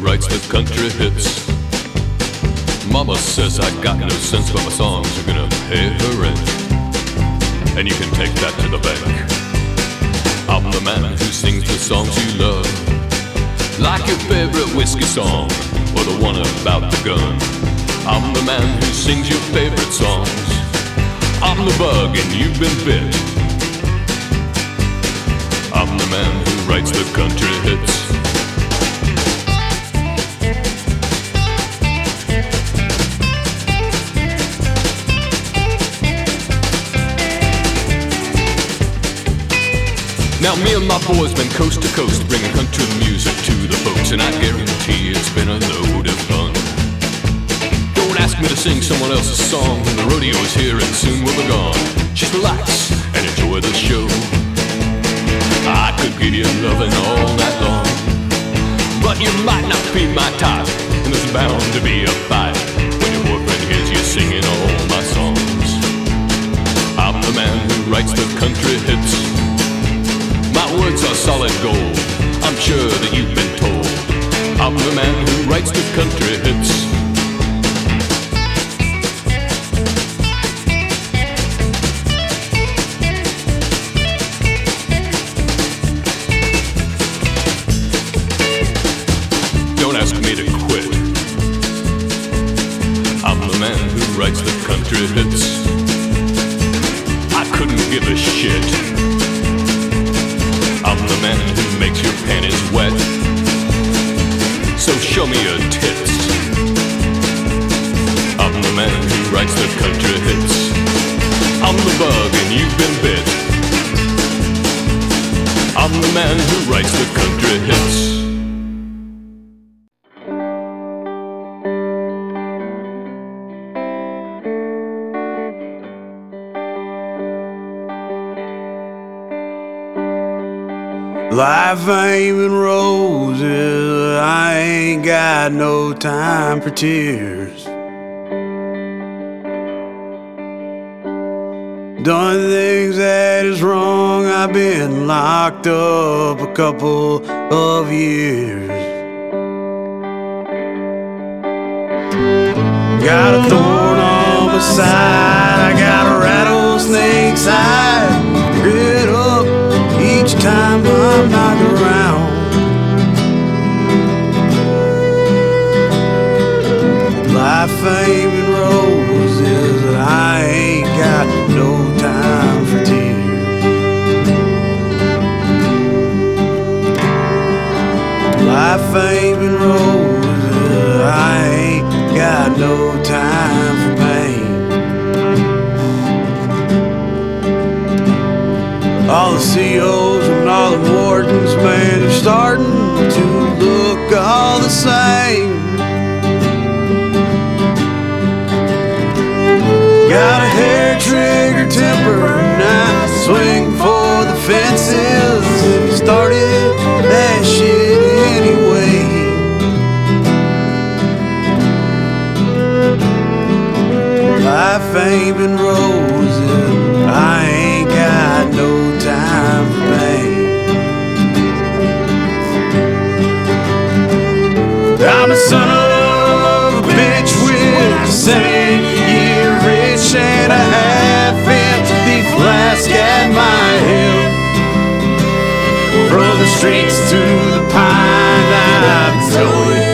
Writes the country hits. Mama says I got no sense, but my songs are gonna pay her rent. And you can take that to the bank. I'm the man who sings the songs you love. Like your favorite whiskey song, or the one about the gun. I'm the man who sings your favorite songs. I'm the bug and you've been bit. I'm the man who writes the country hits. Now me and my boys been coast to coast bringing country music to the folks And I guarantee it's been a load of fun. Don't ask me to sing someone else's song. When the rodeo is here and soon we'll be gone. Just relax and enjoy the show. I could give you loving all night long. But you might not be my type And there's bound to be a fight. When your boyfriend hears you singing all my songs. I'm the man who writes the country hits words are solid gold. I'm sure that you've been told. I'm the man who writes the country hits. Time Been roses. I ain't got no time for pain. I'm a son of a bitch with seven year itch and a half empty flask at my hip. From the streets to the pine, I'm towing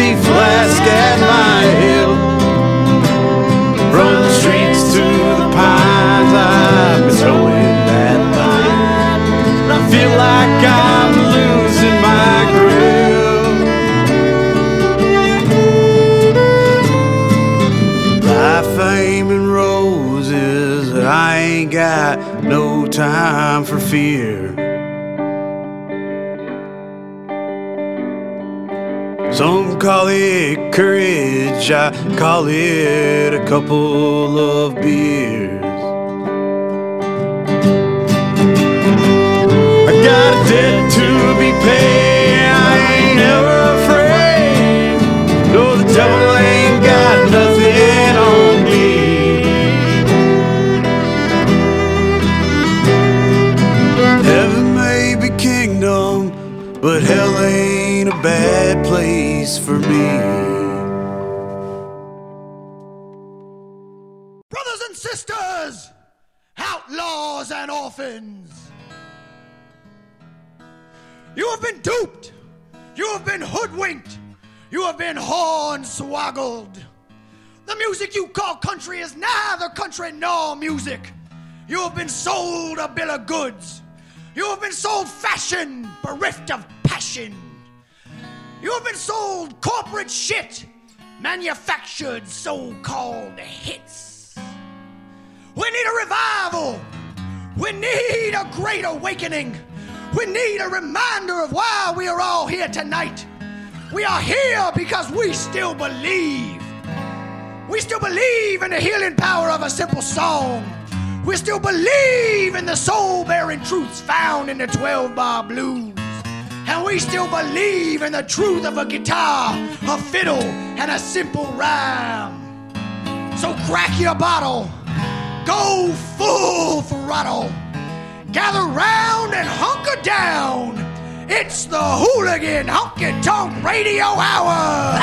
empty call it courage, I call it a couple of beers. I got a debt to be paid, been duped. You have been hoodwinked. You have been hornswoggled. The music you call country is neither country nor music. You have been sold a bill of goods. You have been sold fashion, bereft of passion. You have been sold corporate shit, manufactured so called hits. We need a revival. We need a great awakening. We need a reminder of why we are all here tonight. We are here because we still believe. We still believe in the healing power of a simple song. We still believe in the soul bearing truths found in the 12 bar blues. And we still believe in the truth of a guitar, a fiddle, and a simple rhyme. So crack your bottle, go full throttle, gather round and hunker down. It's the Hooligan Honky Tonk Radio Hour.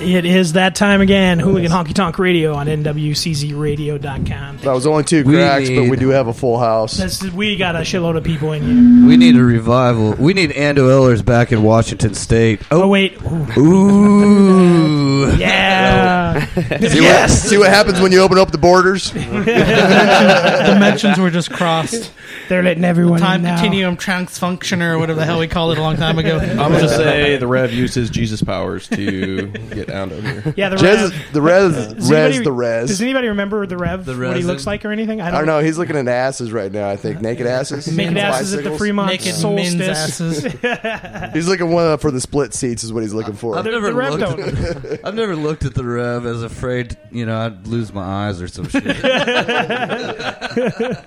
It is that time again. Hooligan Honky Tonk Radio on NWCZRadio.com. That was only two We cracks, but we need- do have a full house. That's, we got a shitload of people in here. We need a revival. We need Ando Ehlers back in Washington State. Oh, oh wait. Ooh. Ooh. Yeah. See what, see what happens when you open up the borders? Dimensions were just crossed. They're letting everyone Time in now. continuum transfunction or whatever the hell we called it a long time ago. I'm gonna say the Rev uses Jesus powers to get out of here. Yeah, the Jez, Rev. the Rev. Does res, anybody- the res. Does anybody remember the Rev? The what he looks like or anything? I don't know. He's looking at asses right now. I think naked asses. Naked asses at the Fremont Naked men's solstice. asses. He's looking one for the split seats. Is what he's looking for. I've never looked. don't. I've never looked at the Rev as afraid, you know, I'd lose my eyes or some shit.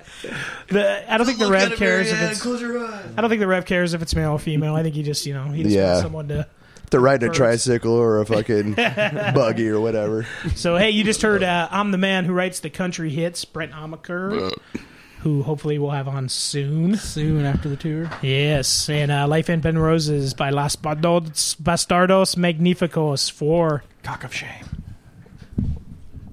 The, I don't think the Look Rev it, cares if Marianne, it's. Close your eyes. I don't think the Rev cares if it's male or female. I think he just, you know, he just Yeah. wants someone to. If they're riding a Birds. tricycle or a fucking buggy or whatever. So hey, you just heard uh, I'm the man who writes the country hits, Brent Amaker, who hopefully we'll have on soon. Soon after the tour. Yes, and uh, Life in Ben Roses by Las Bastardos, Bastardos Magnificos for Cock of shame.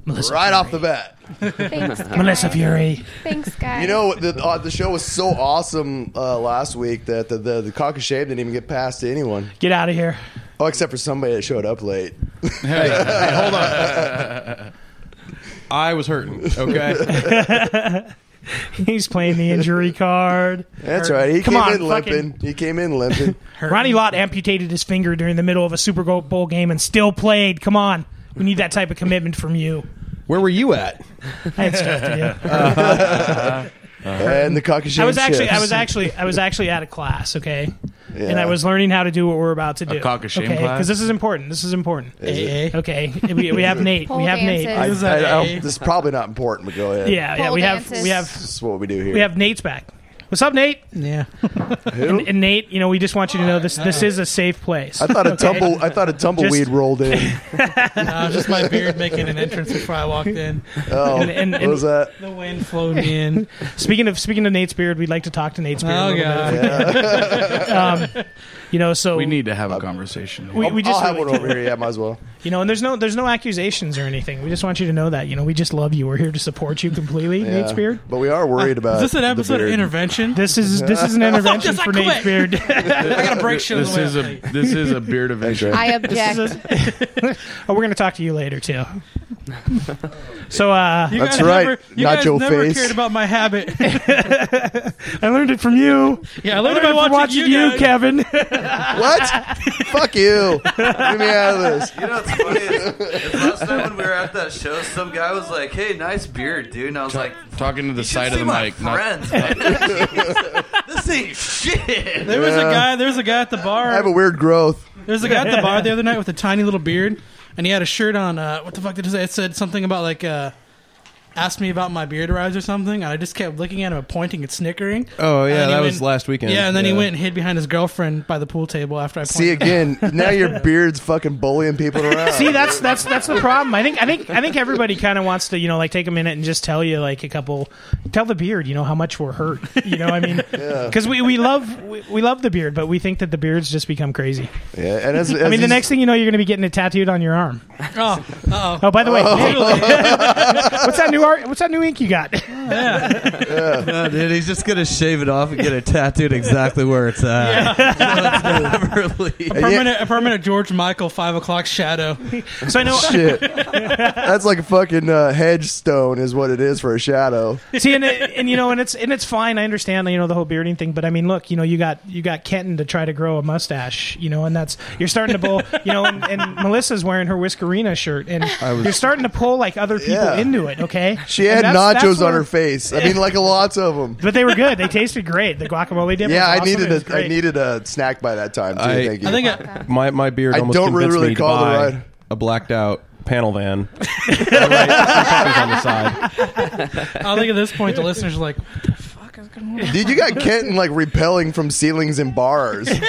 Melissa, Right off the bat. Thanks, Melissa Fury. thanks, guys. You know, the, uh, the show was so awesome uh, last week that the, the, the cock of shame didn't even get passed to anyone. Get out of here. Oh, except for somebody that showed up late. Hey, hey, hold on. I was hurting. Okay. He's playing the injury card. That's right. He Come came on, in limping. He came in limping. Ronnie Lott amputated his finger during the middle of a Super Bowl game and still played. Come on. We need that type of commitment from you. Where were you at? I had stuff to do. Uh-huh. and the cock of shame I was actually, I was actually, I was actually at a class, okay, and I was learning how to do what we're about to do. cock of okay, class? because this is important. This is important. Is it? Eh, eh. Okay, we, we have Nate. Pole we have Nate. dances. I, Is that I- I A? don't- this is probably not important, but go ahead. Yeah, yeah. Pole We have, dances. we have, This is what we do here. we have Nate's back. What's up, Nate? Yeah. Who? And, and Nate, you know, we just want you to know this. This is a safe place. I thought a tumble. I thought a tumbleweed Just- rolled in. Uh, just my beard making an entrance before I walked in. Oh, And- and- what and- was that? The wind flowed me in. Speaking of speaking of Nate's beard, we'd like to talk to Nate's beard. a Oh, little God. bit. Um, You know, so We need to have a conversation. we, we just I'll have really one over here. Yeah, might as well. You know, and there's no there's no accusations or anything. We just want you to know that. You know, we just love you. We're here to support you completely, Yeah. Nate's Beard. But we are worried about. Is this an the episode of beard. intervention? This is this is an intervention Yes, I for Nate's quit. Beard. I gotta break shit on This the way is up. a this is a beer division. I object. oh, we're gonna talk to you later too. So uh, You That's guys right, Never, you not guys your never face. cared about my habit. I learned it from you. yeah, I learned I about from watching you, guys. Kevin. What? Fuck you! Get me out of this. You know what's funny is, is last time when we were at that show, some guy was like, "Hey, nice beard, dude," and I was like, Talking to the "You should side of see the my mic. not- friends, man. this ain't shit." There was Yeah. a guy. There was a guy at the bar. I have a weird growth. There was a guy at the bar the other night with a tiny little beard, and he had a shirt on. Uh, what the fuck did it say? It said something about like uh, asked me about my beard rise or something, and I just kept looking at him, and pointing and snickering. Oh yeah, that went- was last weekend. Yeah, and then he went and hid behind his girlfriend by the pool table after I See again. Now your beard's fucking bullying people around. See, that's that's that's the problem. I think I think I think everybody kind of wants to, you know, like take a minute and just tell you like a couple, tell the beard, you know, how much we're hurt. You know, I mean, because we, we love we, we love the beard, but we think that the beard's just become crazy. Yeah, and as, I mean, the next thing you know, you're going to be getting it tattooed on your arm. Oh, uh Oh, by the way, Oh. what's that new art? What's that new ink you got? No, dude, he's just gonna shave it off and get it tattooed exactly where it's at. Never leave. a permanent, a permanent George Michael five o'clock shadow. So I know. shit. That's like a fucking uh, hedge stone, is what it is for a shadow. See, and, it, and you know, and it's and it's fine. I understand, you know, the whole bearding thing. But I mean, look, you know, you got you got Kenton to try to grow a mustache, you know, and that's you're starting to pull, you know, and, and Melissa's wearing her Whiskerina shirt, and was- you're starting to pull like other people Yeah. into it. Okay, She And had nachos that's on her face. I mean, like a lots of them. but they were good. They tasted great. The guacamole dip. Yeah, I awesome. needed It was a I needed a snack by that time too. I- thank you. I think I, My my beard I almost don't really, convinced really me to call the buy ride. a blacked out panel van. right, puppies on the side. I think at this point the listeners are like, Dude, you got Kenton like repelling from ceilings and bars.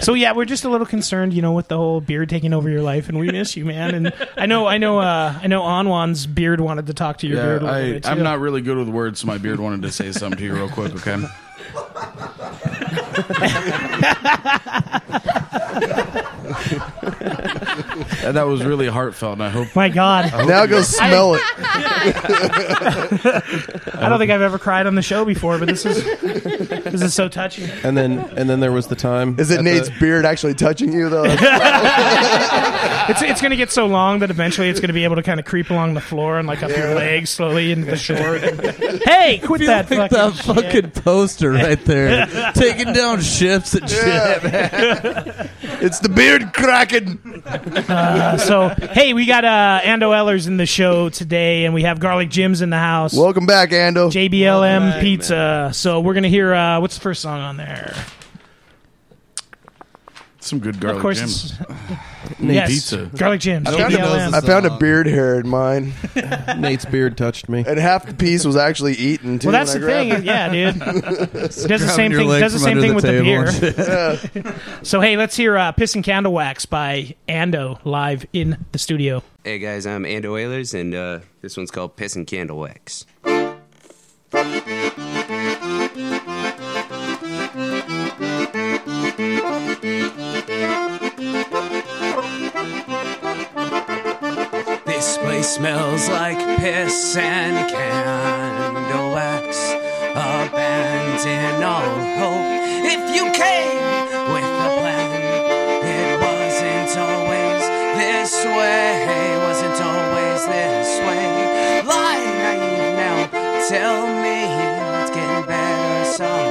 So yeah, we're just a little concerned, you know, with the whole beard taking over your life, and we miss you, man. And I know, I know, uh, I know, Anwan's beard wanted to talk to your Yeah, beard a little I, bit too. I'm not really good with words, so my beard wanted to say something to you real quick, okay? And that was really heartfelt, and I hope My God, now go smell it. I don't think I've ever cried on the show before, but this is this is so touching. And then and then there was the time. Is it at Nate's the- beard actually touching you though? It's it's going to get so long that eventually it's going to be able to kind of creep along the floor and like up your legs slowly into the short. hey, quit that Like fucking that shit. fucking poster right there, taking down ships and shit. Yeah. it's the beard cracking. Uh, so hey, we got uh, Ando Ehlers in the show today, and we have Garlic Jim's in the house. Welcome back, Ando. JBLM Pizza. So we're gonna hear uh, what's the first song on there? Some good garlic of course, gems. Nate's, yes, pizza. Garlic Jim's. I found, JBLM. a, I found a beard hair in mine, Nate's beard touched me. and half the piece was actually eaten too. Well, that's when the I thing, grabbed yeah, dude. It does the same your thing. leg Does the from same under thing the with the table beer. and. So hey, let's hear uh, "Piss and Candle Wax" by Ando live in the studio. Hey guys, I'm Ando Oilers, and uh, this one's called Piss and Candle Wax. This place smells like piss and candle wax. Abandon all hope. If you came with a plan, it wasn't always this way. Wasn't always this way. Lie naive now. Tell me it's getting better someday.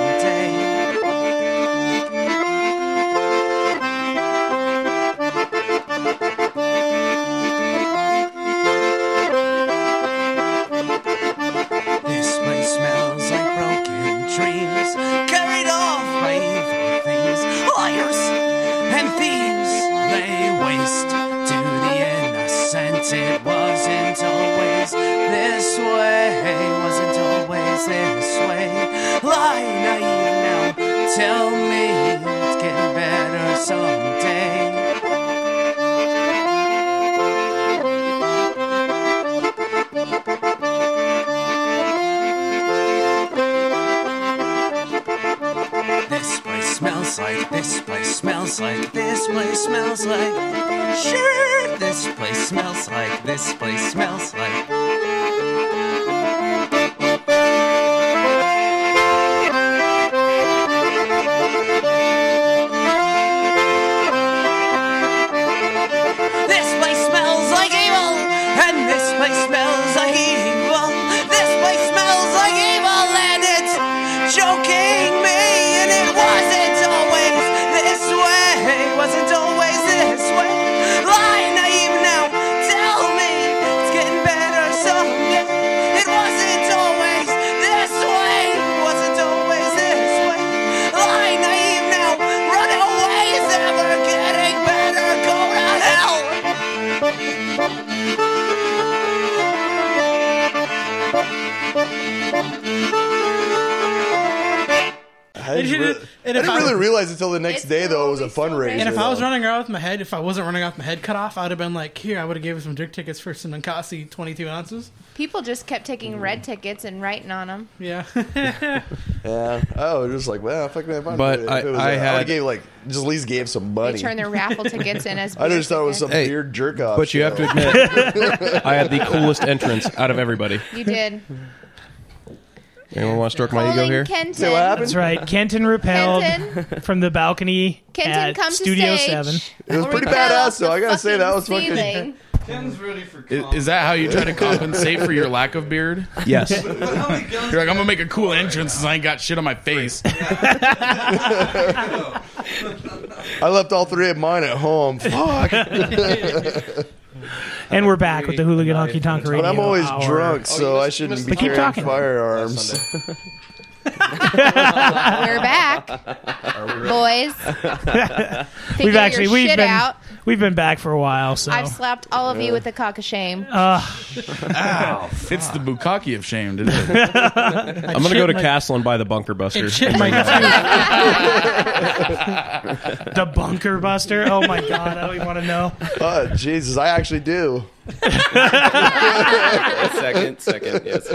Like. Sure, this place smells like, this place smells like. Next It's day though it was a totally fundraiser. And if I was though. running around with my head, if I wasn't running off my head cut off, I would have been like, here, I would have gave some drink tickets for some Ninkasi 22 ounces. People just kept taking mm. red tickets and writing on them. Yeah. yeah, I was just like, well, fuck man. fine. But If I- it was I a- had- I gave like just at least gave some They money. turn their raffle tickets in as. I just thought it was some Hey, weird jerk off. But you have to admit, I had the coolest entrance out of everybody. You did. Anyone want to stroke my ego Colin here? Kenton. Say what happened? That's right. Kenton repelled Kenton, from the balcony Kenton, at come Studio to stage. 7. It was pretty badass, though. I gotta say, that was fucking fucking- ceiling. Is, is that how you try to compensate for your lack of beard? Yes. You're like, I'm gonna make a cool entrance since I ain't got shit on my face. I left all three of mine at home. Fuck. And we're back with the Hooligan Honky Tonk Radio. But I'm always Hour. drunk, oh, so I shouldn't be But keep carrying talking. firearms. We're back, boys. Figure We've your actually we've shit been out. we've been back for a while. So I've slapped all of you with a cock of shame. It's the bukkake of shame, isn't it? I'm going to go to Castle and buy the Bunker Buster. It shit my the Bunker Buster. Oh my god, I don't even want to know. Oh, Jesus, I actually do. Second, second, yes.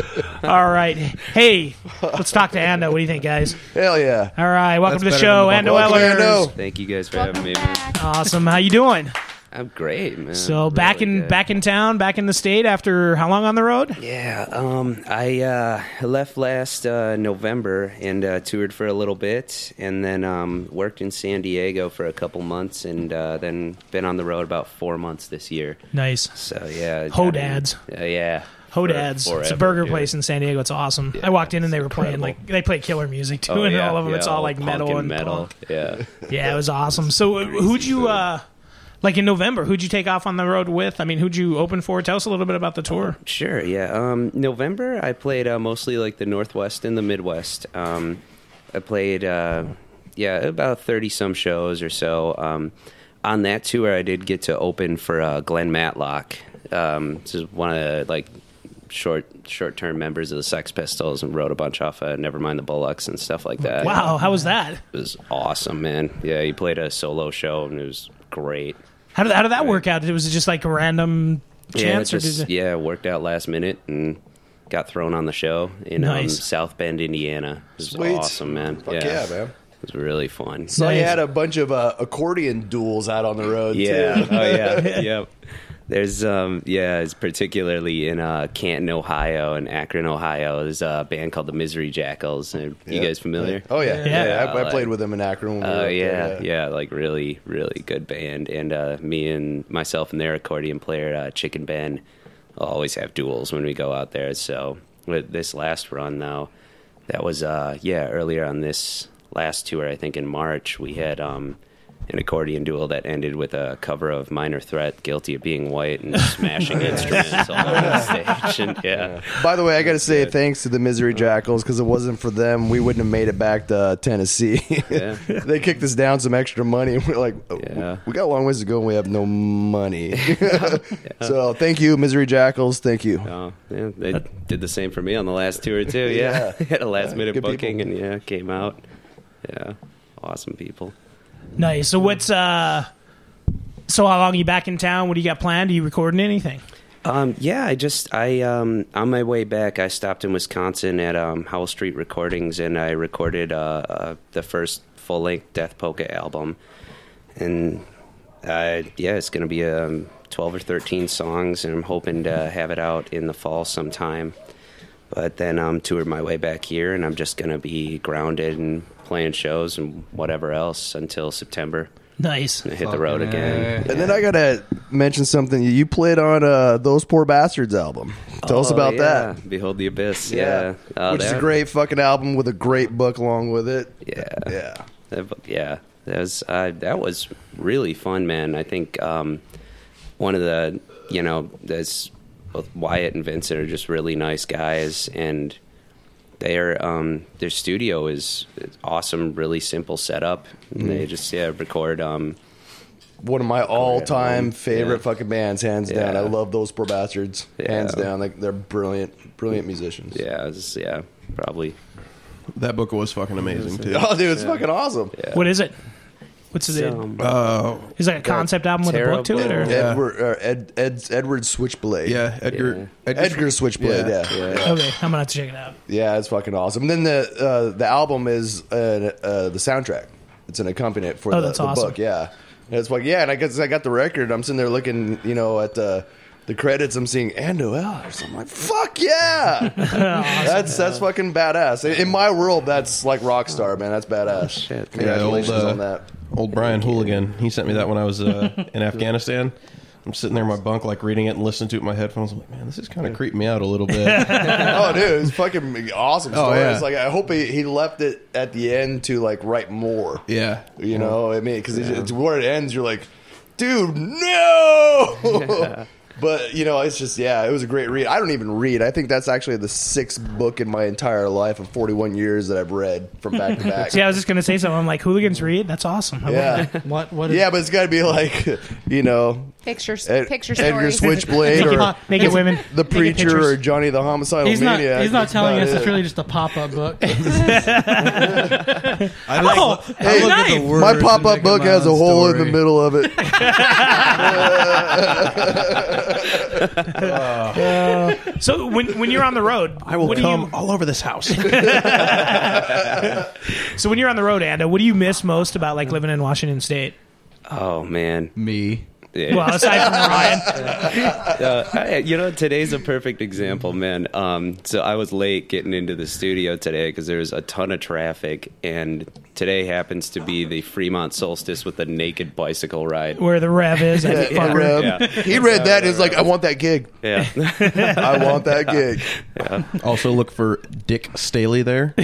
All right, hey, let's talk to Ando. What do you think, guys? Hell yeah. All right, welcome That's to the better show, than Ando Welcome, Ellers. Ando. Thank you guys for Welcome having me. man. back. Awesome. How you doing? I'm great, man. So back Really in good. back in town, back in the state after how long on the road? Yeah, um, I uh, left last uh, November and uh, toured for a little bit, and then um, worked in San Diego for a couple months, and uh, then been on the road about four months this year. Nice. So yeah, Hodads. Uh, yeah, Hodads. For- It's a burger yeah. place in San Diego. It's awesome. Yeah, I walked in and they were playing incredible. like they play killer music too, Oh, and yeah, all of them it's all like metal and metal. punk. Yeah, Yeah, it was awesome. So uh, who'd you uh like in November? Who'd you take off on the road with? I mean, who'd you open for? Tell us a little bit about the tour. Sure, yeah. Um, November, I played uh, mostly like the Northwest and the Midwest. Um, I played, uh, yeah, about 30 some shows or so. Um, on that tour, I did get to open for uh, Glenn Matlock. Um, this is one of the like short short term members of the Sex Pistols and wrote a bunch off of Nevermind the Bollocks and stuff like that. Wow, how was that? It was awesome, man. Yeah, he played a solo show and it was great. How did how did that work out? Was it just like a random Yeah, chance, or just did it? yeah, worked out last minute and got thrown on the show in um, South Bend, Indiana. It was Sweet. awesome, man. Fuck yeah, man. It was really fun. So you had a bunch of uh, accordion duels out on the road, Yeah. too. oh yeah. yep. There's um yeah, it's particularly in uh Canton, Ohio and Akron, Ohio. There's a band called the Misery Jackals. Are you Yeah. guys familiar? Oh, yeah. Yeah. Yeah, I, I like- played with them in Akron. when we were Oh yeah, there, yeah, like really, really good band. And uh, me and myself and their accordion player, uh, Chicken Ben, always have duels when we go out there. So with this last run, though, that was uh, yeah earlier on this last tour, I think in March, we had um, an accordion duel that ended with a cover of Minor Threat, "Guilty of Being White," and smashing instruments all over the stage. And yeah, By the way, I got to say thanks to the Misery Jackals because it wasn't for them, we wouldn't have made it back to Tennessee. Yeah. they kicked us down some extra money, and we're like, oh, Yeah. we got a long ways to go, and we have no money. So thank you, Misery Jackals. Thank you. Oh, yeah, they did the same for me on the last tour too. Yeah, had a last minute booking people. and yeah, came out. Yeah, awesome people. Nice. So what's uh? So how long are you back in town? What do you got planned? Are you recording anything? Um, yeah, I just I um on my way back, I stopped in Wisconsin at um Howell Street Recordings, and I recorded uh, uh the first full length Death Polka album, and uh, yeah, it's to be um, 12 or 13 songs, and I'm hoping to have it out in the fall sometime. But then I'm toured my way back here, and I'm just to be grounded and playing shows and whatever else until September. Nice. And hit the road again. And then I gotta mention something. You played on uh, those poor bastards album. Tell us Oh, about yeah. that. Behold the Abyss. Yeah. Uh, which is a great fucking album with a great book along with it. Yeah. Yeah. That- yeah, that was uh, that was really fun, man. I think um, one of the you know, there's both Wyatt and Vincent are just really nice guys, and their um, their studio is is awesome, really simple setup. And They just yeah record. Um, One of my all-time Yeah. favorite fucking bands, hands down. I love those poor bastards, hands down. Like they're brilliant, brilliant musicians. Yeah, it's, yeah, probably. That book was fucking amazing too. Oh, dude, it's fucking awesome. What is it? What's his So, Uh, Is it a concept album with a book to it, or Edward, uh, Ed, Ed, Edward Switchblade. Yeah, Edgar- Yeah. Edgar, Edgar- Switchblade. Yeah. Yeah. Yeah. Okay, I'm gonna have to check it out. Yeah, it's fucking awesome. And then the uh, the album is uh, uh, the soundtrack. It's an accompaniment for Oh, the, that's the awesome. book. Yeah, and it's like yeah, and I guess I got the record. I'm sitting there looking, you know, at the the credits. I'm seeing Ando Ehlers. I'm like, fuck yeah, that's that's fucking badass. In- In my world, that's like rock star, man. That's badass. Shit. Yeah, old, Congratulations uh, on that. Old Brian Hooligan. He sent me that when I was uh, in Afghanistan. I'm sitting there in my bunk, like reading it and listening to it in my headphones. I'm like, man, this is kind of creeping me out a little bit. oh, dude, it's fucking awesome Oh, story. yeah. It's like I hope he, he left it at the end to like write more. Yeah, you know, I mean, because it's where it ends, you're like, dude, no. But you know, it's just yeah, it was a great read. I don't even read. I think that's actually the sixth book in my entire life of 41 years that I've read from back to back. See, I was just gonna say something. I'm like, hooligans read. That's awesome. I Yeah. What? What? yeah, but it's got to be like, you know, Picture, Ed- picture Edgar story. Switchblade or make it women. the preacher or Johnny the homicidal He's not. maniac. He's not That's telling us. it. It's really just a pop-up book. I like, Oh, I Hey, look at the words my pop-up book has a own hole in the middle of it. So when when you're on the road, I will what do come you- all over this house. so when you're on the road, Ando, what do you miss most about like living in Washington State? Oh man, Me. Yeah. Well, aside from Ryan, uh, I- you know, today's a perfect example, man. Um, so I was late getting into the studio today because there was a ton of traffic, and today happens to be the Fremont solstice with the naked bicycle ride. where the rev is, I Yeah, fucker. Rev. Yeah. He read that and he's like, I want that gig. Yeah, I want that gig. yeah, also, look for Dick Staley there.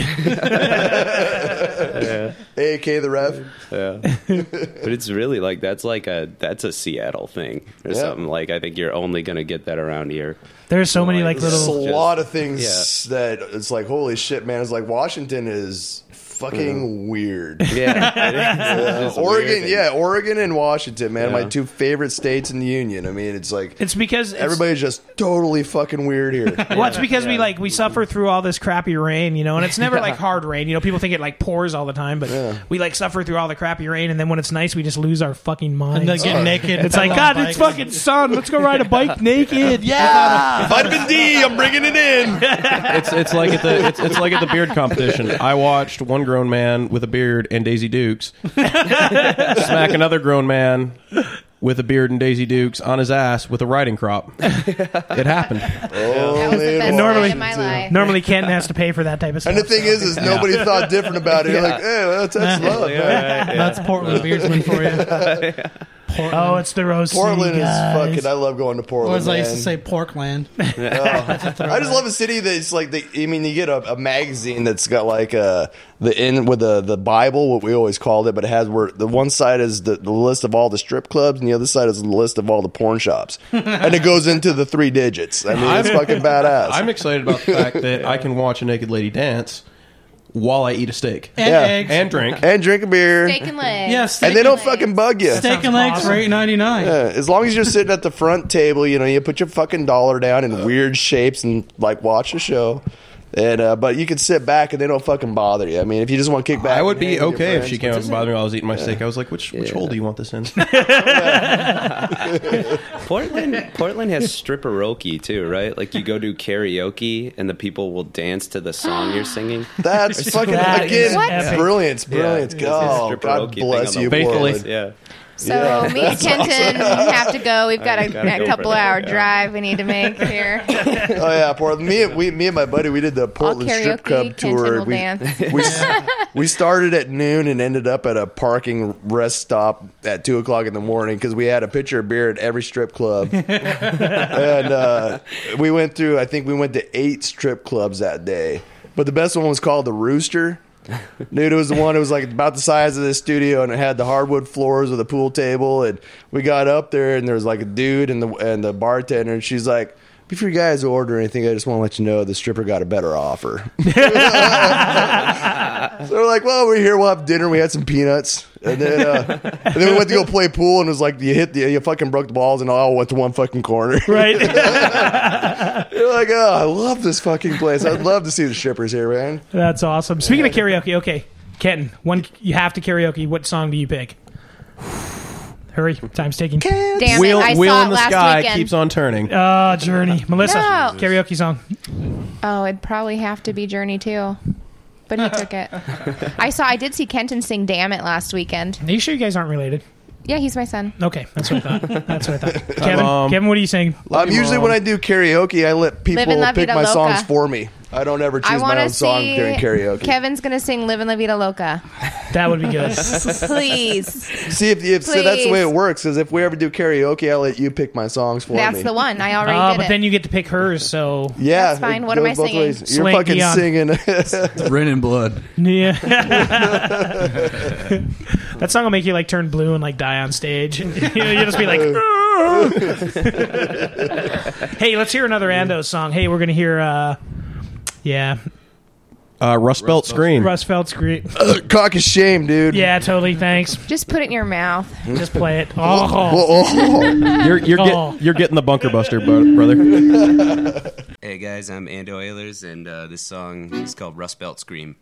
AK the Rev. yeah. But it's really like that's like a that's a Seattle thing or Yeah. something. Like I think you're only gonna get that around here. There's so many like There's a little. lot of things that it's like, holy shit, man. It's like Washington is fucking weird. Yeah. Uh, It's a weird Oregon, yeah, Oregon and Washington, man, my two favorite states in the union. I mean, it's like It's because it's, everybody's just totally fucking weird here. Well, it's because we like we suffer through all this crappy rain, you know, and it's never like hard rain. You know, people think it like pours all the time, but we like suffer through all the crappy rain, and then when it's nice, we just lose our fucking minds. And they get naked. It's like God, it's fucking sun. Let's go ride a bike naked. Yeah, Vitamin D, I'm bringing it in. it's it's like at the it's, it's like at the beard competition. I watched one grown man with a beard and Daisy Dukes smack another grown man with a beard and Daisy Dukes on his ass with a riding crop. It happened. That was the best And normally- day of my life. normally Kenton has to pay for that type of stuff. And the thing is, is nobody thought different about it. You're like, hey, eh, that's, that's love, man. That's Portland beardsman for you. oh, it's the Rose Portland City, is fucking. I love going to Or Portland. as I used to man. say, Porkland. I just love a city that's like the. I mean, you get a, a magazine that's got like uh the in with the the Bible, what we always called it, but it has where the one side is the, the list of all the strip clubs, and the other side is the list of all the porn shops, and it goes into the three digits. I mean, it's fucking badass. I'm excited about the fact that I can watch a naked lady dance while I eat a steak And Yeah. eggs. and drink. and drink a beer, Steak and legs. Yeah, steak and they don't legs. fucking bug you. Steak and legs for eight ninety nine. Yeah, as long as you're sitting at the front table, you know, you put your fucking dollar down in weird shapes and like watch the show. And uh, but you can sit back and they don't fucking bother you. I mean, if you just want to kick back, I would and be hang with your okay if friends. she came up and bothered me while I was eating my steak. I was like, which which hole do you want this in? Portland, Portland has stripperoke too, right? Like you go do karaoke and the people will dance to the song you're singing. That's fucking something. again What? brilliant, brilliant. Yeah. Oh, It's a God stripperoke thing bless on you, the- Portland. Yeah. So Yeah. me and Kenton awesome. have to go. We've got I a, gotta a go couple hour yeah. drive we need to make here. oh yeah, Portland. Me, and- we, me and my buddy, we did the Portland Strip Club Kenton tour. will we, dance. we we started at noon and ended up at a parking rest stop at two o'clock in the morning because we had a pitcher of beer at every strip club. and uh, we went through. I think we went to eight strip clubs that day. But the best one was called the Rooster. Dude, it was the one that was like about the size of this studio, and it had the hardwood floors with a pool table. And we got up there, and there was like a dude and the and the bartender, and she's like, "Before you guys order anything, I just want to let you know the stripper got a better offer." so we're like, "Well, we're here. We'll have dinner. We had some peanuts, and then uh, and then we went to go play pool, and it was like you hit the you fucking broke the balls, and all went to one fucking corner. Right. You're like, oh, I love this fucking place. I'd love to see the strippers here, man. That's awesome. Speaking of karaoke, okay, Kenton, one you have to karaoke. What song do you pick? Hurry, time's taking. Damn wheel it! I wheel saw in it the last sky weekend. keeps on turning. Ah, Journey. Melissa, No. karaoke song. Oh, it'd probably have to be Journey too. But he took it. I saw. I did see Kenton sing "Damn It" last weekend. Are you sure you guys aren't related? Yeah, he's my son. Okay, that's what I thought. That's what I thought. Kevin, Mom. Kevin, what are you saying? Um, usually when I do karaoke, I let people Livin' La pick Vida my Loca. songs for me. I don't ever I choose my want own song during karaoke. Kevin's gonna sing "Livin' La Vida Loca." That would be good. Please, See if, if so that's the way it works. Is if we ever do karaoke, I'll let you pick my songs for me. that's the one. I already did but it. then you get to pick hers. So Yeah, That's fine. it What am goes I both singing? ways. You're Celine fucking Dion. singing. Raining Blood. Yeah. that song will make you like turn blue and like die on stage. you know, you'll just be like. hey, let's hear another Ando song. Hey, we're gonna hear. uh Yeah, Uh, Rust Belt Scream. Rust Belt Uh, cock is shame, dude. Yeah, totally. Thanks. Just put it in your mouth. Just play it. Oh, Oh, oh. You're you're, Oh. get, you're getting the bunker buster, bro- brother. Hey guys, I'm Ando Oilers, and uh, this song is called Rust Belt Scream.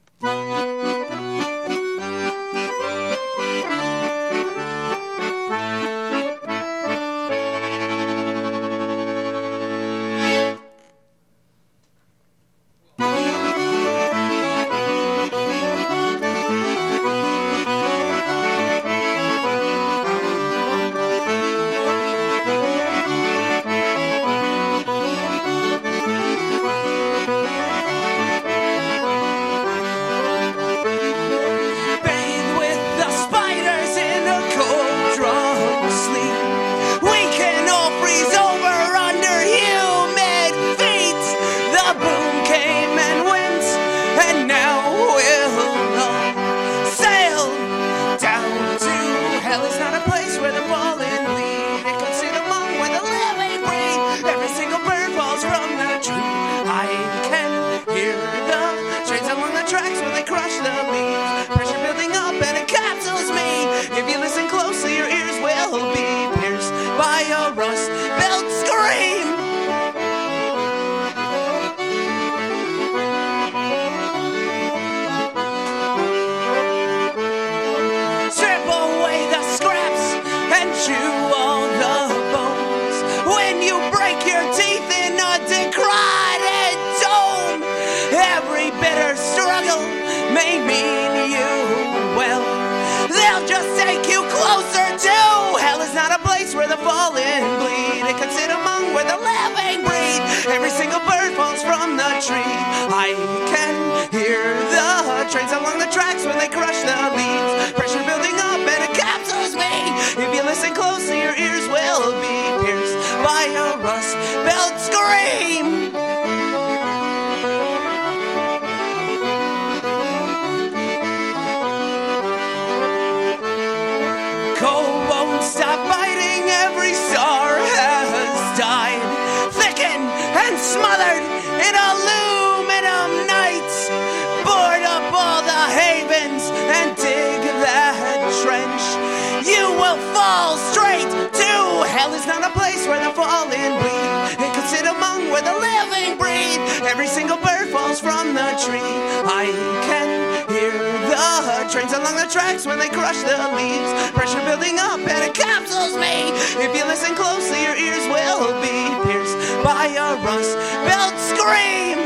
Every single bird falls from the tree. I can hear the trains along the tracks when they crush the leaves. Pressure building up and it capsules me. If you listen closely, your ears will be pierced by a rust belt scream.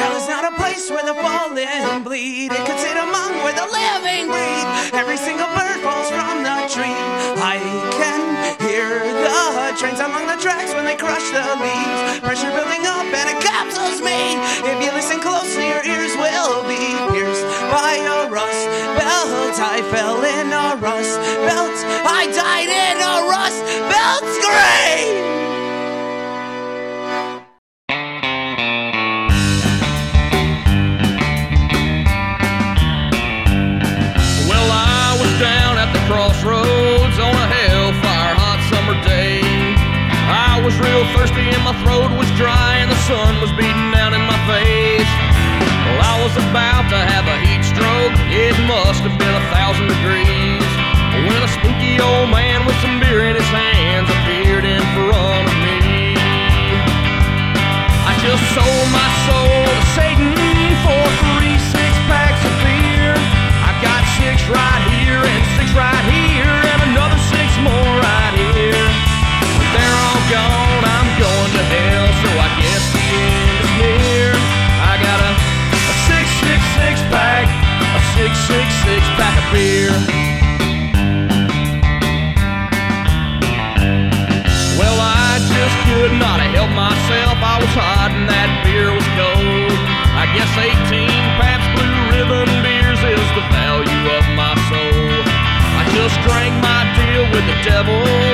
Hell is not a place where the fallen bleed. It could sit among where the living breathe. Every single tracks when they crush the leaves. Pressure building up and it capsules me. If you listen closely, your ears will be pierced by a rust belt. I fell in a rust belt. I died in a rust right here and six right here and another six more right here. They're all gone, I'm going to hell, so I guess the end is near. I got a, six six six pack, a six six six pack of beer. Well, I just could not helped myself. I was hot and that beer was cold. I guess 18 devil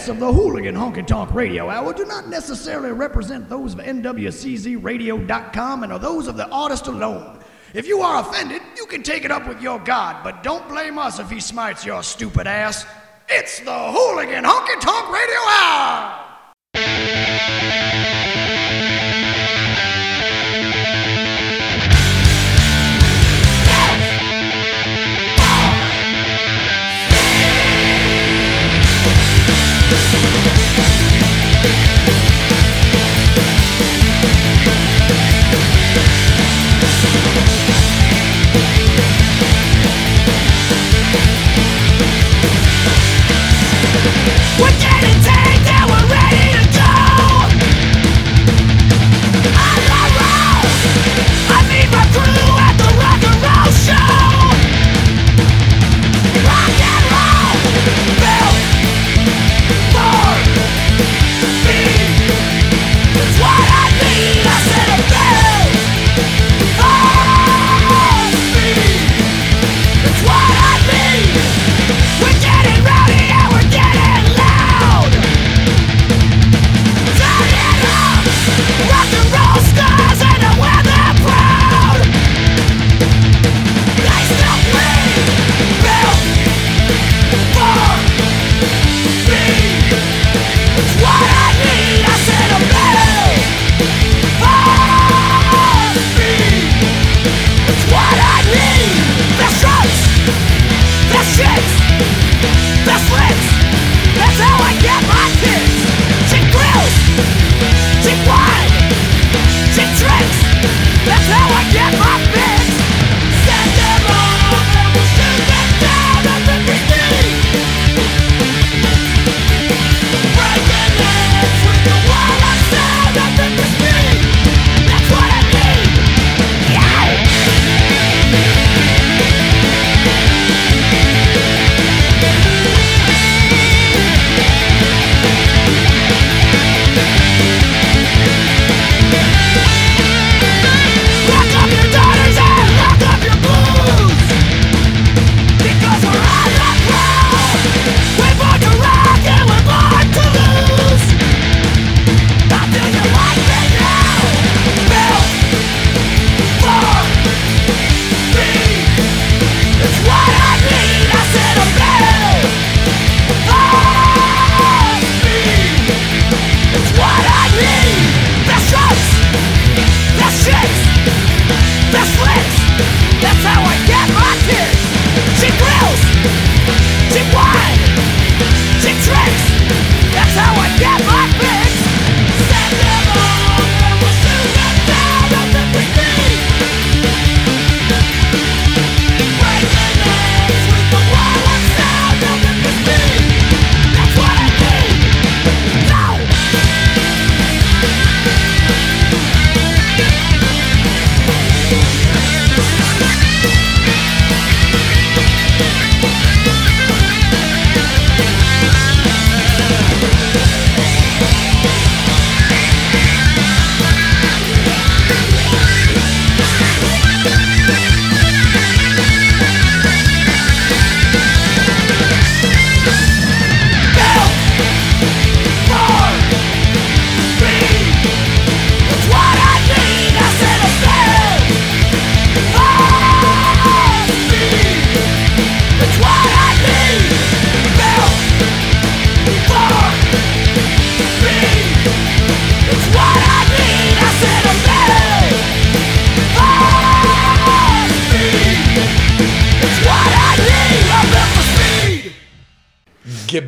guests of the Hooligan Honky Tonk Radio Hour do not necessarily represent those of NWCZRadio.com and are those of the artist alone. If you are offended, you can take it up with your God, but don't blame us if he smites your stupid ass. It's the Hooligan Honky Tonk Radio Hour!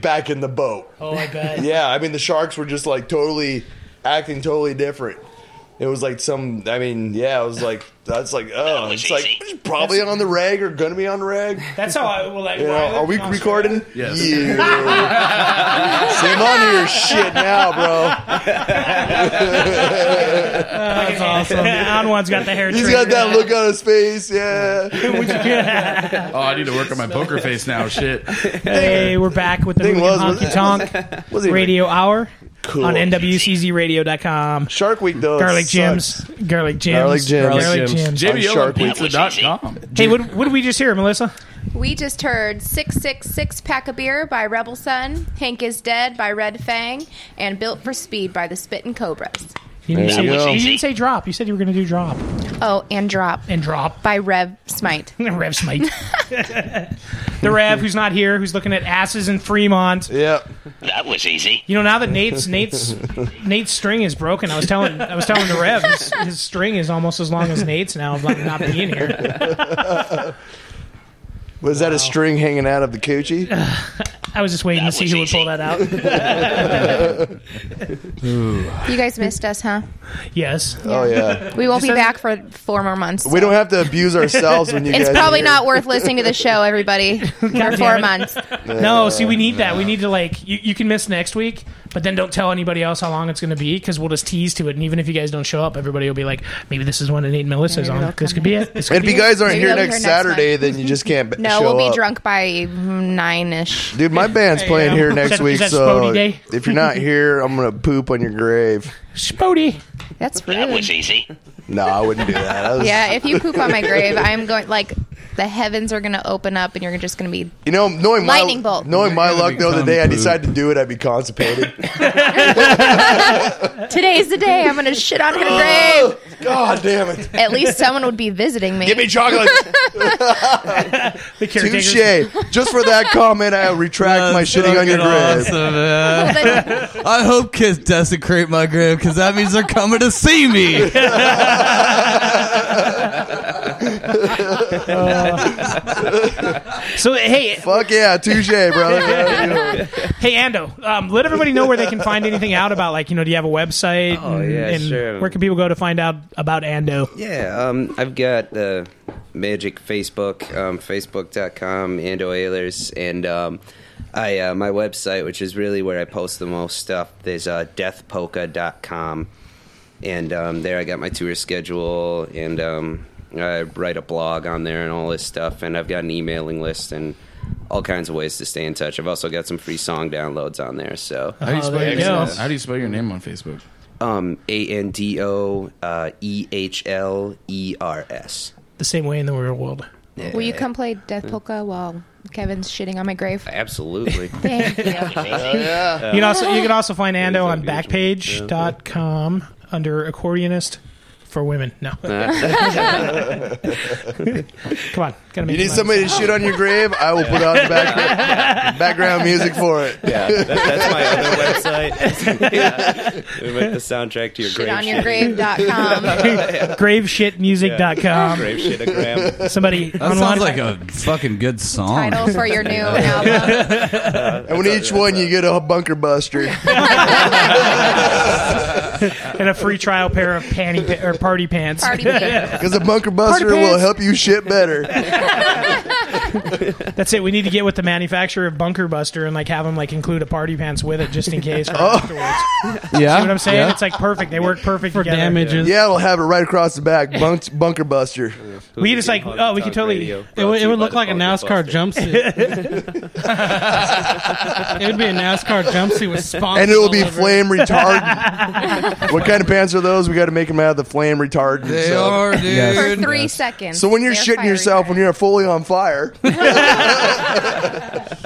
Back in the boat. Oh, I bet. yeah, I mean the sharks were just like totally acting totally different. It was like some. I mean, yeah, it was like that's like oh, it's like it's probably on the reg or gonna be on the reg. That's how I well, like. You know, when are we recording? Australia- Yeah. See, I'm on your shit now, bro. That's awesome. Anwan's got the hair. bro. He's trigger. got that look on his face. Yeah. Oh, I need to work on my poker face now. Shit. Hey, we're back with the Thing was, Honky Tonk wasn't even- Radio Hour Cool. on NWCZRadio.com. Shark Week though. Garlic sucks. Gyms. Garlic Jim's. Garlic Jim's. Garlic Garlic Jim's. Gyms. On Shark Week. JBLpizza.com. Hey, what, what did we just hear, Melissa? We just heard 666 Pack of Beer by Rebel Son, Hank is Dead by Red Fang, and Built for Speed by the Spittin' Cobras. You didn't, say, you didn't say drop. You said you were going to do drop. Oh, and Drop And drop. by Rev Smite. Rev Smite. the Rev, who's not here, who's looking at asses in Fremont. Yep. That was easy. You know, now that Nate's Nate's Nate's string is broken, I was telling I was telling the Rev his, his string is almost as long as Nate's now of like not being here. Was that a string hanging out of the coochie? I was just waiting to see who would pull that out. You guys missed us, huh? yes. Oh yeah. We won't Just be back for four more months. We don't have to abuse ourselves when you It's guys. probably are here. not worth listening to the show, everybody, for damn four it. months. No, see, we need that. We need to like you, you can miss next week, but then don't tell anybody else how long it's going to be because we'll just tease to it. And even if you guys don't show up, everody will be like, maybe this is one that Nate and Melissa's Maybe on. they'll This come could be it. This could And if be you guys aren't Maybe here they'll be next here next Saturday, then you just can't b- No, show we'll be up. drunk by nine ish. Dude, my band's playing here Is next that- is week, that so Spody Day? if you're not here, I'm gonna poop on your grave. Spody. That's That was easy. No, I wouldn't do that. That was- Yeah, if you poop on my grave, I'm going like the heavens are going to open up and you're just going to be. You know, knowing my bolt. knowing my luck, though, the become day I poop. decided to do it, I'd be constipated. Today's the day I'm going to shit on her grave. God damn it! At least someone would be visiting me. Give me chocolate. The. Touche. Just for that comment, I retract my shitting on your grave. Awesome, man. I hope kids desecrate my grave because that means they're coming to see me. So hey, Fuck yeah, touche, brother. hey Ando, um, let everybody know where they can find anything out about like you know do you have a website? Oh, and, yeah, and sure. Where can people go to find out about Ando? Yeah, um, I've got the Magic Facebook, um, Facebook.com, Ando Ehlers, and um, I uh, my website, which is really where I post the most stuff, is uh, deathpolka.com. And um, there I got my tour schedule, and um, I write a blog on there and all this stuff. And I've got an emailing list and all kinds of ways to stay in touch. I've also got some free song downloads on there. So How do you Oh, spell there your you go. How do you spell your name on Facebook? um, A N D O uh, E H L E R S. The same way in the real world. Will you come play Death Polka while Kevin's shitting on my grave? Absolutely. Thank you. yeah. You can also you can also find Ando on engagement. Backpage.com under accordionist for women. No, come on, gotta make You need somebody to shit on your grave? I will put on the back, background music for it. Yeah, that, that's my other website. yeah. We make the soundtrack to your Shit grave. on your grave.com. graveshitmusic.com. grave shitagram. Somebody That on sounds one, like a fucking good song. Title for your new album. And when each one you get a bunker buster. and a free trial pair of panty pa- or party pants. Party pants. Because a bunker buster Party will pants. help you shit better. That's it. We need to get with the manufacturer of Bunker Buster and like have them like include a party pants with it just in case for Oh. afterwards. Yeah, See what I'm saying? yeah. It's like perfect. They work perfect for together. damages. Yeah, we'll have it right across the back. Bunk- bunker buster. We could just like oh we could totally It would, it would look like a NASCAR jumpsuit. it would be a NASCAR jumpsuit with sponsors. And it will be all over flame retardant. what kind of pants are those? We got to make them out of the flame retardant. They so. are, dude. For three seconds. So when you're They're shitting fire yourself, when you're fully on fire,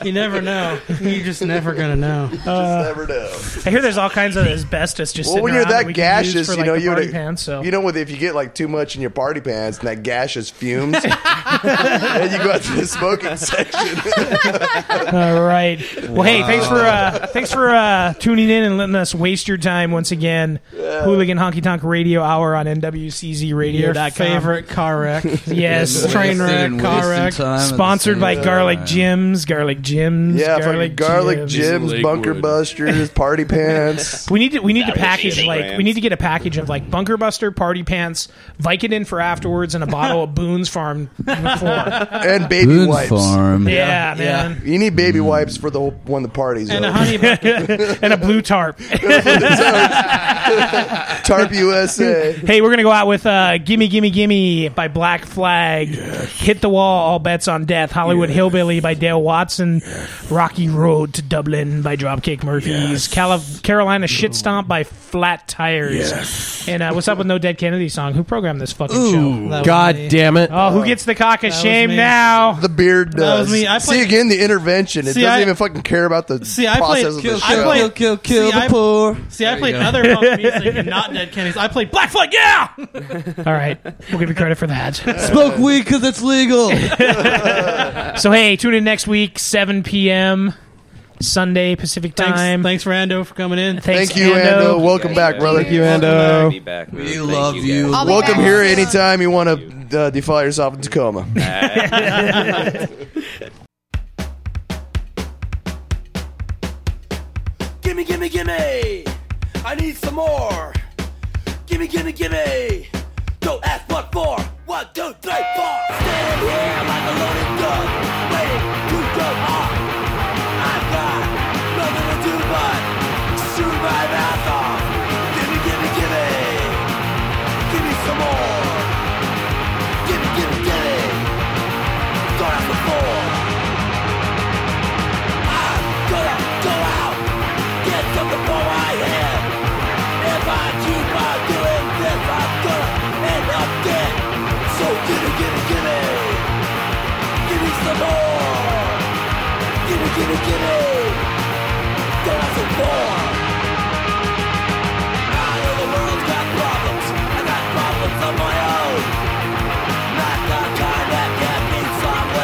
You never know. You're just never gonna know. just never know. I hear there's all kinds of asbestos just Well, sitting when you're around that we gaseous, for, you know, the you party would, pants. So you know, with if you get like too much in your party pants and that gaseous fumes, and you go out to the smoking section. all right. Well, hey, thanks for uh, thanks for uh, tuning in and letting us waste your time once again. Hooligan Honky Tonk Radio Hour on Your NWCZRadio.com. favorite car wreck. Yes. Train wreck, car wreck. time at the Sponsored by. Garlic Jim's, Garlic Jim's, yeah, Garlic, garlic, garlic Jim's. gyms, bunker busters, party pants. We need to we need to package like we need to get a package of like Bunker Buster party pants, Vicodin for afterwards, and a bottle of Boone's Farm before. and baby Boone wipes. Farm. Yeah, man. You need baby wipes for the whole, when the party's And a over. honey bucket. and a blue tarp. Tarp USA. hey, we're gonna go out with uh, "Gimme Gimme Gimme" by Black Flag. Hit the wall, all bets on on Death, Hollywood Hillbilly by Dale Watson, Rocky Road to Dublin by Dropkick Murphys, Cali- Carolina Shit Stomp by Flat Tires, and uh, What's Up with No Dead Kennedy song? Who programmed this fucking show? God damn it! Oh, who gets the cock of was shame me. now? The beard That does. was me. I See played- again the intervention. It See, doesn't I- even fucking care about the See, I process played- of kill, the I show. played- kill, kill See, the I- poor. See, I There played other punk music and not Dead Kennedys. I played Black Flag. Yeah. All right, we'll give you credit for that. Smoke weed because it's legal. so hey, tune in next week, 7 p.m. Sunday Pacific Thanks, time. thanks Rando for coming in. Thanks, Thank you, Ando. Welcome back, brother. Thank you, Ando. Be back. We Thank love guys. you. I'll be Welcome back. here anytime you want to uh, defile yourself in Tacoma. Gimme, gimme, gimme! I need some more! Gimme, gimme, gimme! Don't ask what for! One, two, three, four! Stand here some more. Gimme, gimme, gimme, don't ask for more. I know the world's got problems, I got problems of my own. Not the kind that can be solved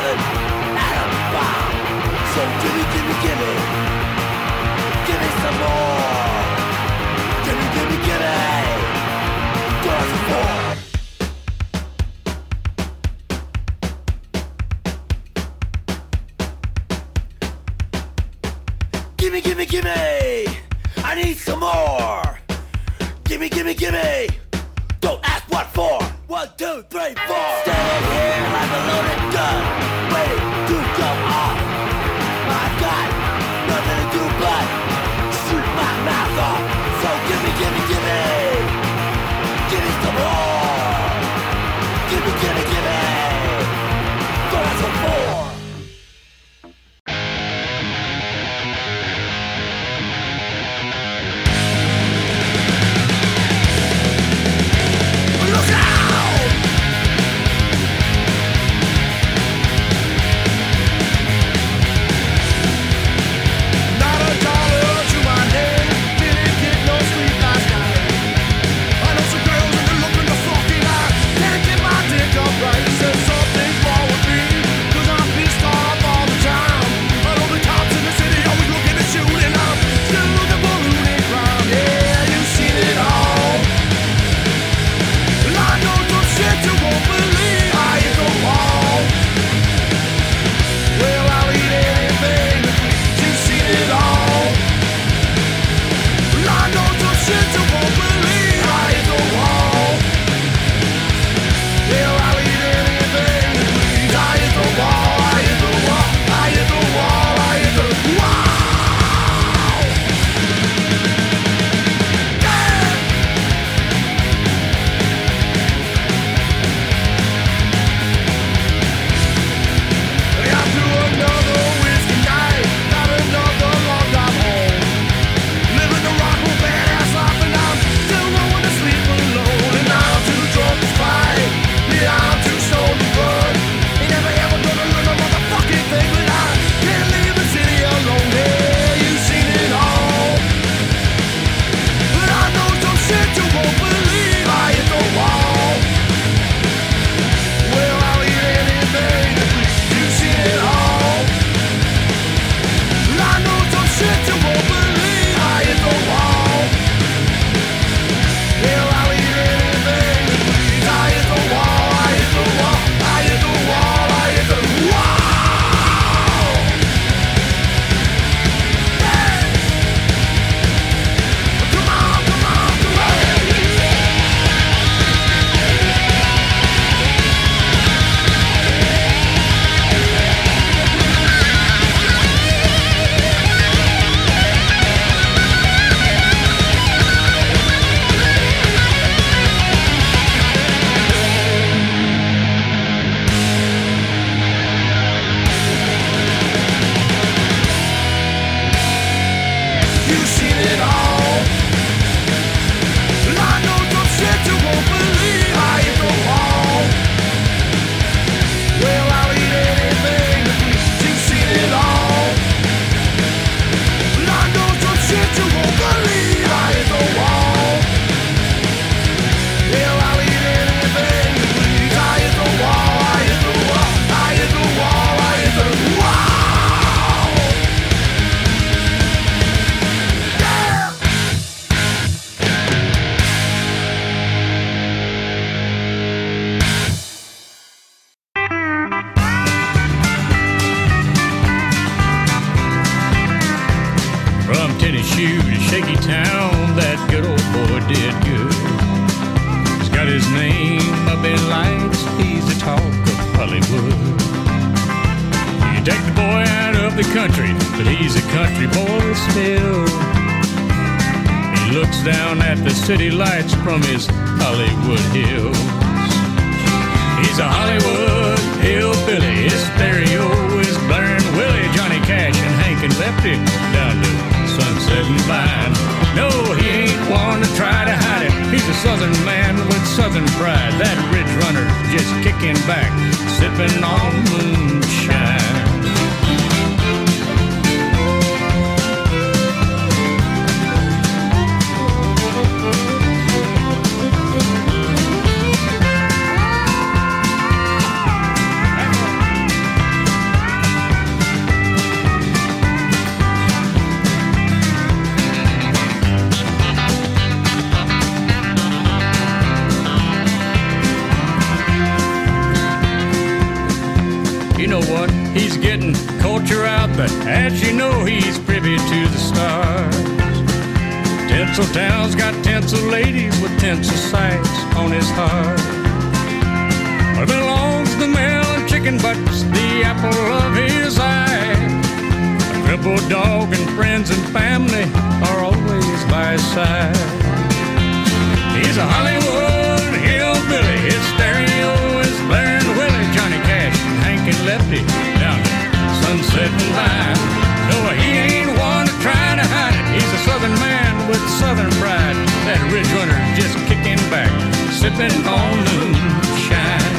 sipping on moonshine.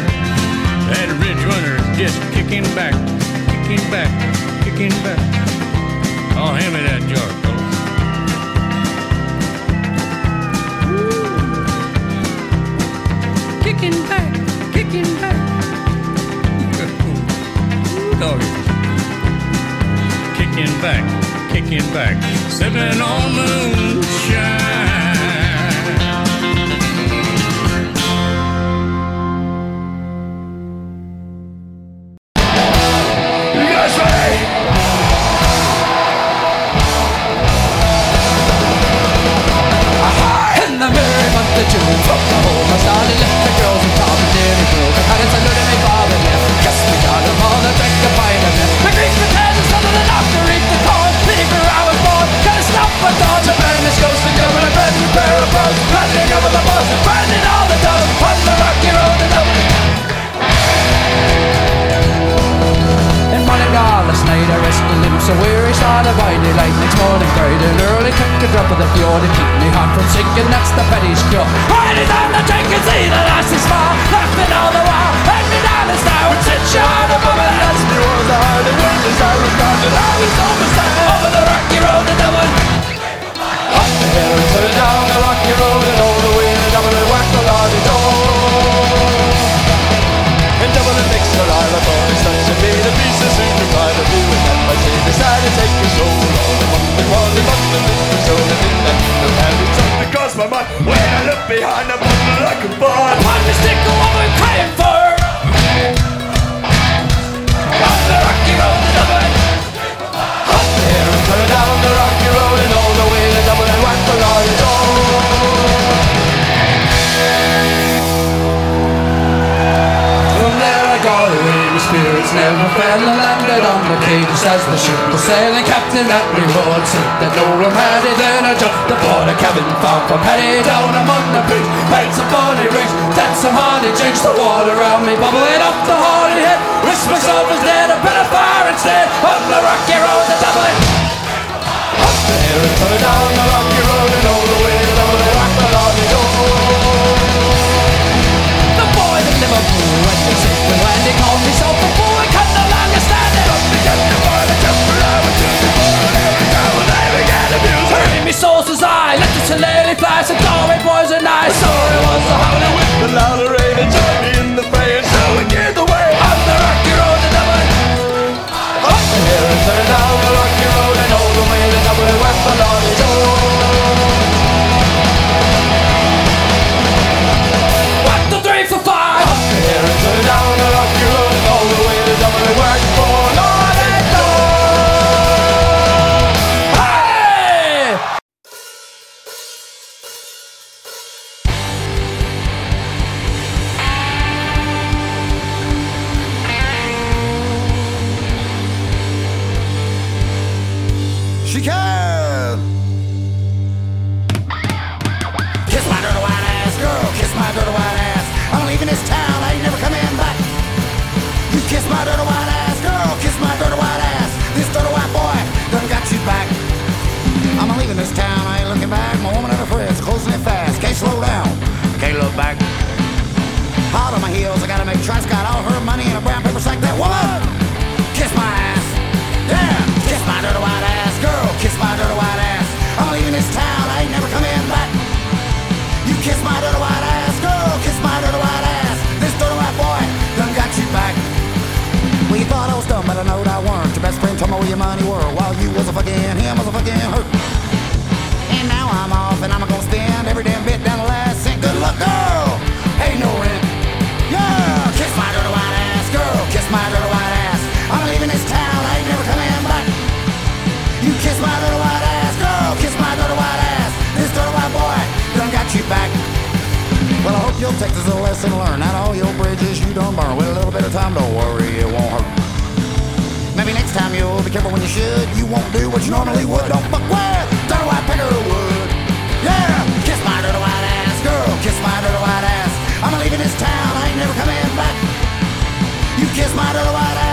That ridge runner just kicking back, kicking back, kicking back. Oh, hand me that jar, fellas. Kicking back, kicking back. Doggy. Kicking back, kicking back, sipping on moonshine. behind the like a ball. cages as the ship was sailing. Captain at reward said that no one had it. Then I jumped aboard a cabin bound for Paddy down among the bridge. Paid some body rings, that's some hardy drinks. The water around me bubbling up the hardy head. Risked myself as dead, a better fire instead. Up the rocky road to Dublin. Up there and further down the rocky road and all the way to the rock the lorry door. The boy that never blew, I just said, and he called me so before. a lily flies, a doorway poison I saw it was a howling with the louder rain and joined in the fray and showing you the way on the rocky road to Dublin. Up the hill and turn down the rocky road and all the way to Dublin where my Lord is What the three for five? Up the hill and turn down the leaving this town, I ain't never coming back. You kiss my dirty white ass, girl, kiss my dirty white ass. This dirty white boy done got you back. I'm leaving this town, I ain't looking back. My woman and her friends closing it fast. Can't slow down, can't look back. Hot on my heels, I gotta make Trice got all her money in a brown told me where your money were while you was a fucking him was a fucking hurt. And now I'm off and I'm gonna spend every damn bit down the last cent. Good luck, girl. Ain't no rent. Yeah, kiss my dirty white ass, girl. Kiss my dirty white ass. I'm leaving this town. I ain't never coming back. You kiss my dirty white ass, girl. Kiss my dirty white ass. This dirty white boy done got you back. Well, I hope you'll take this a lesson learned. Not all your bridges you don't burn. With a little bit of time, don't worry, next time you'll be careful when you should. You won't do what you normally would. Don't fuck with dirty white picker wood. Yeah, kiss my dirty white ass, girl. Kiss my dirty white ass. I'm leaving this town. I ain't never coming back. You kiss my dirty white ass,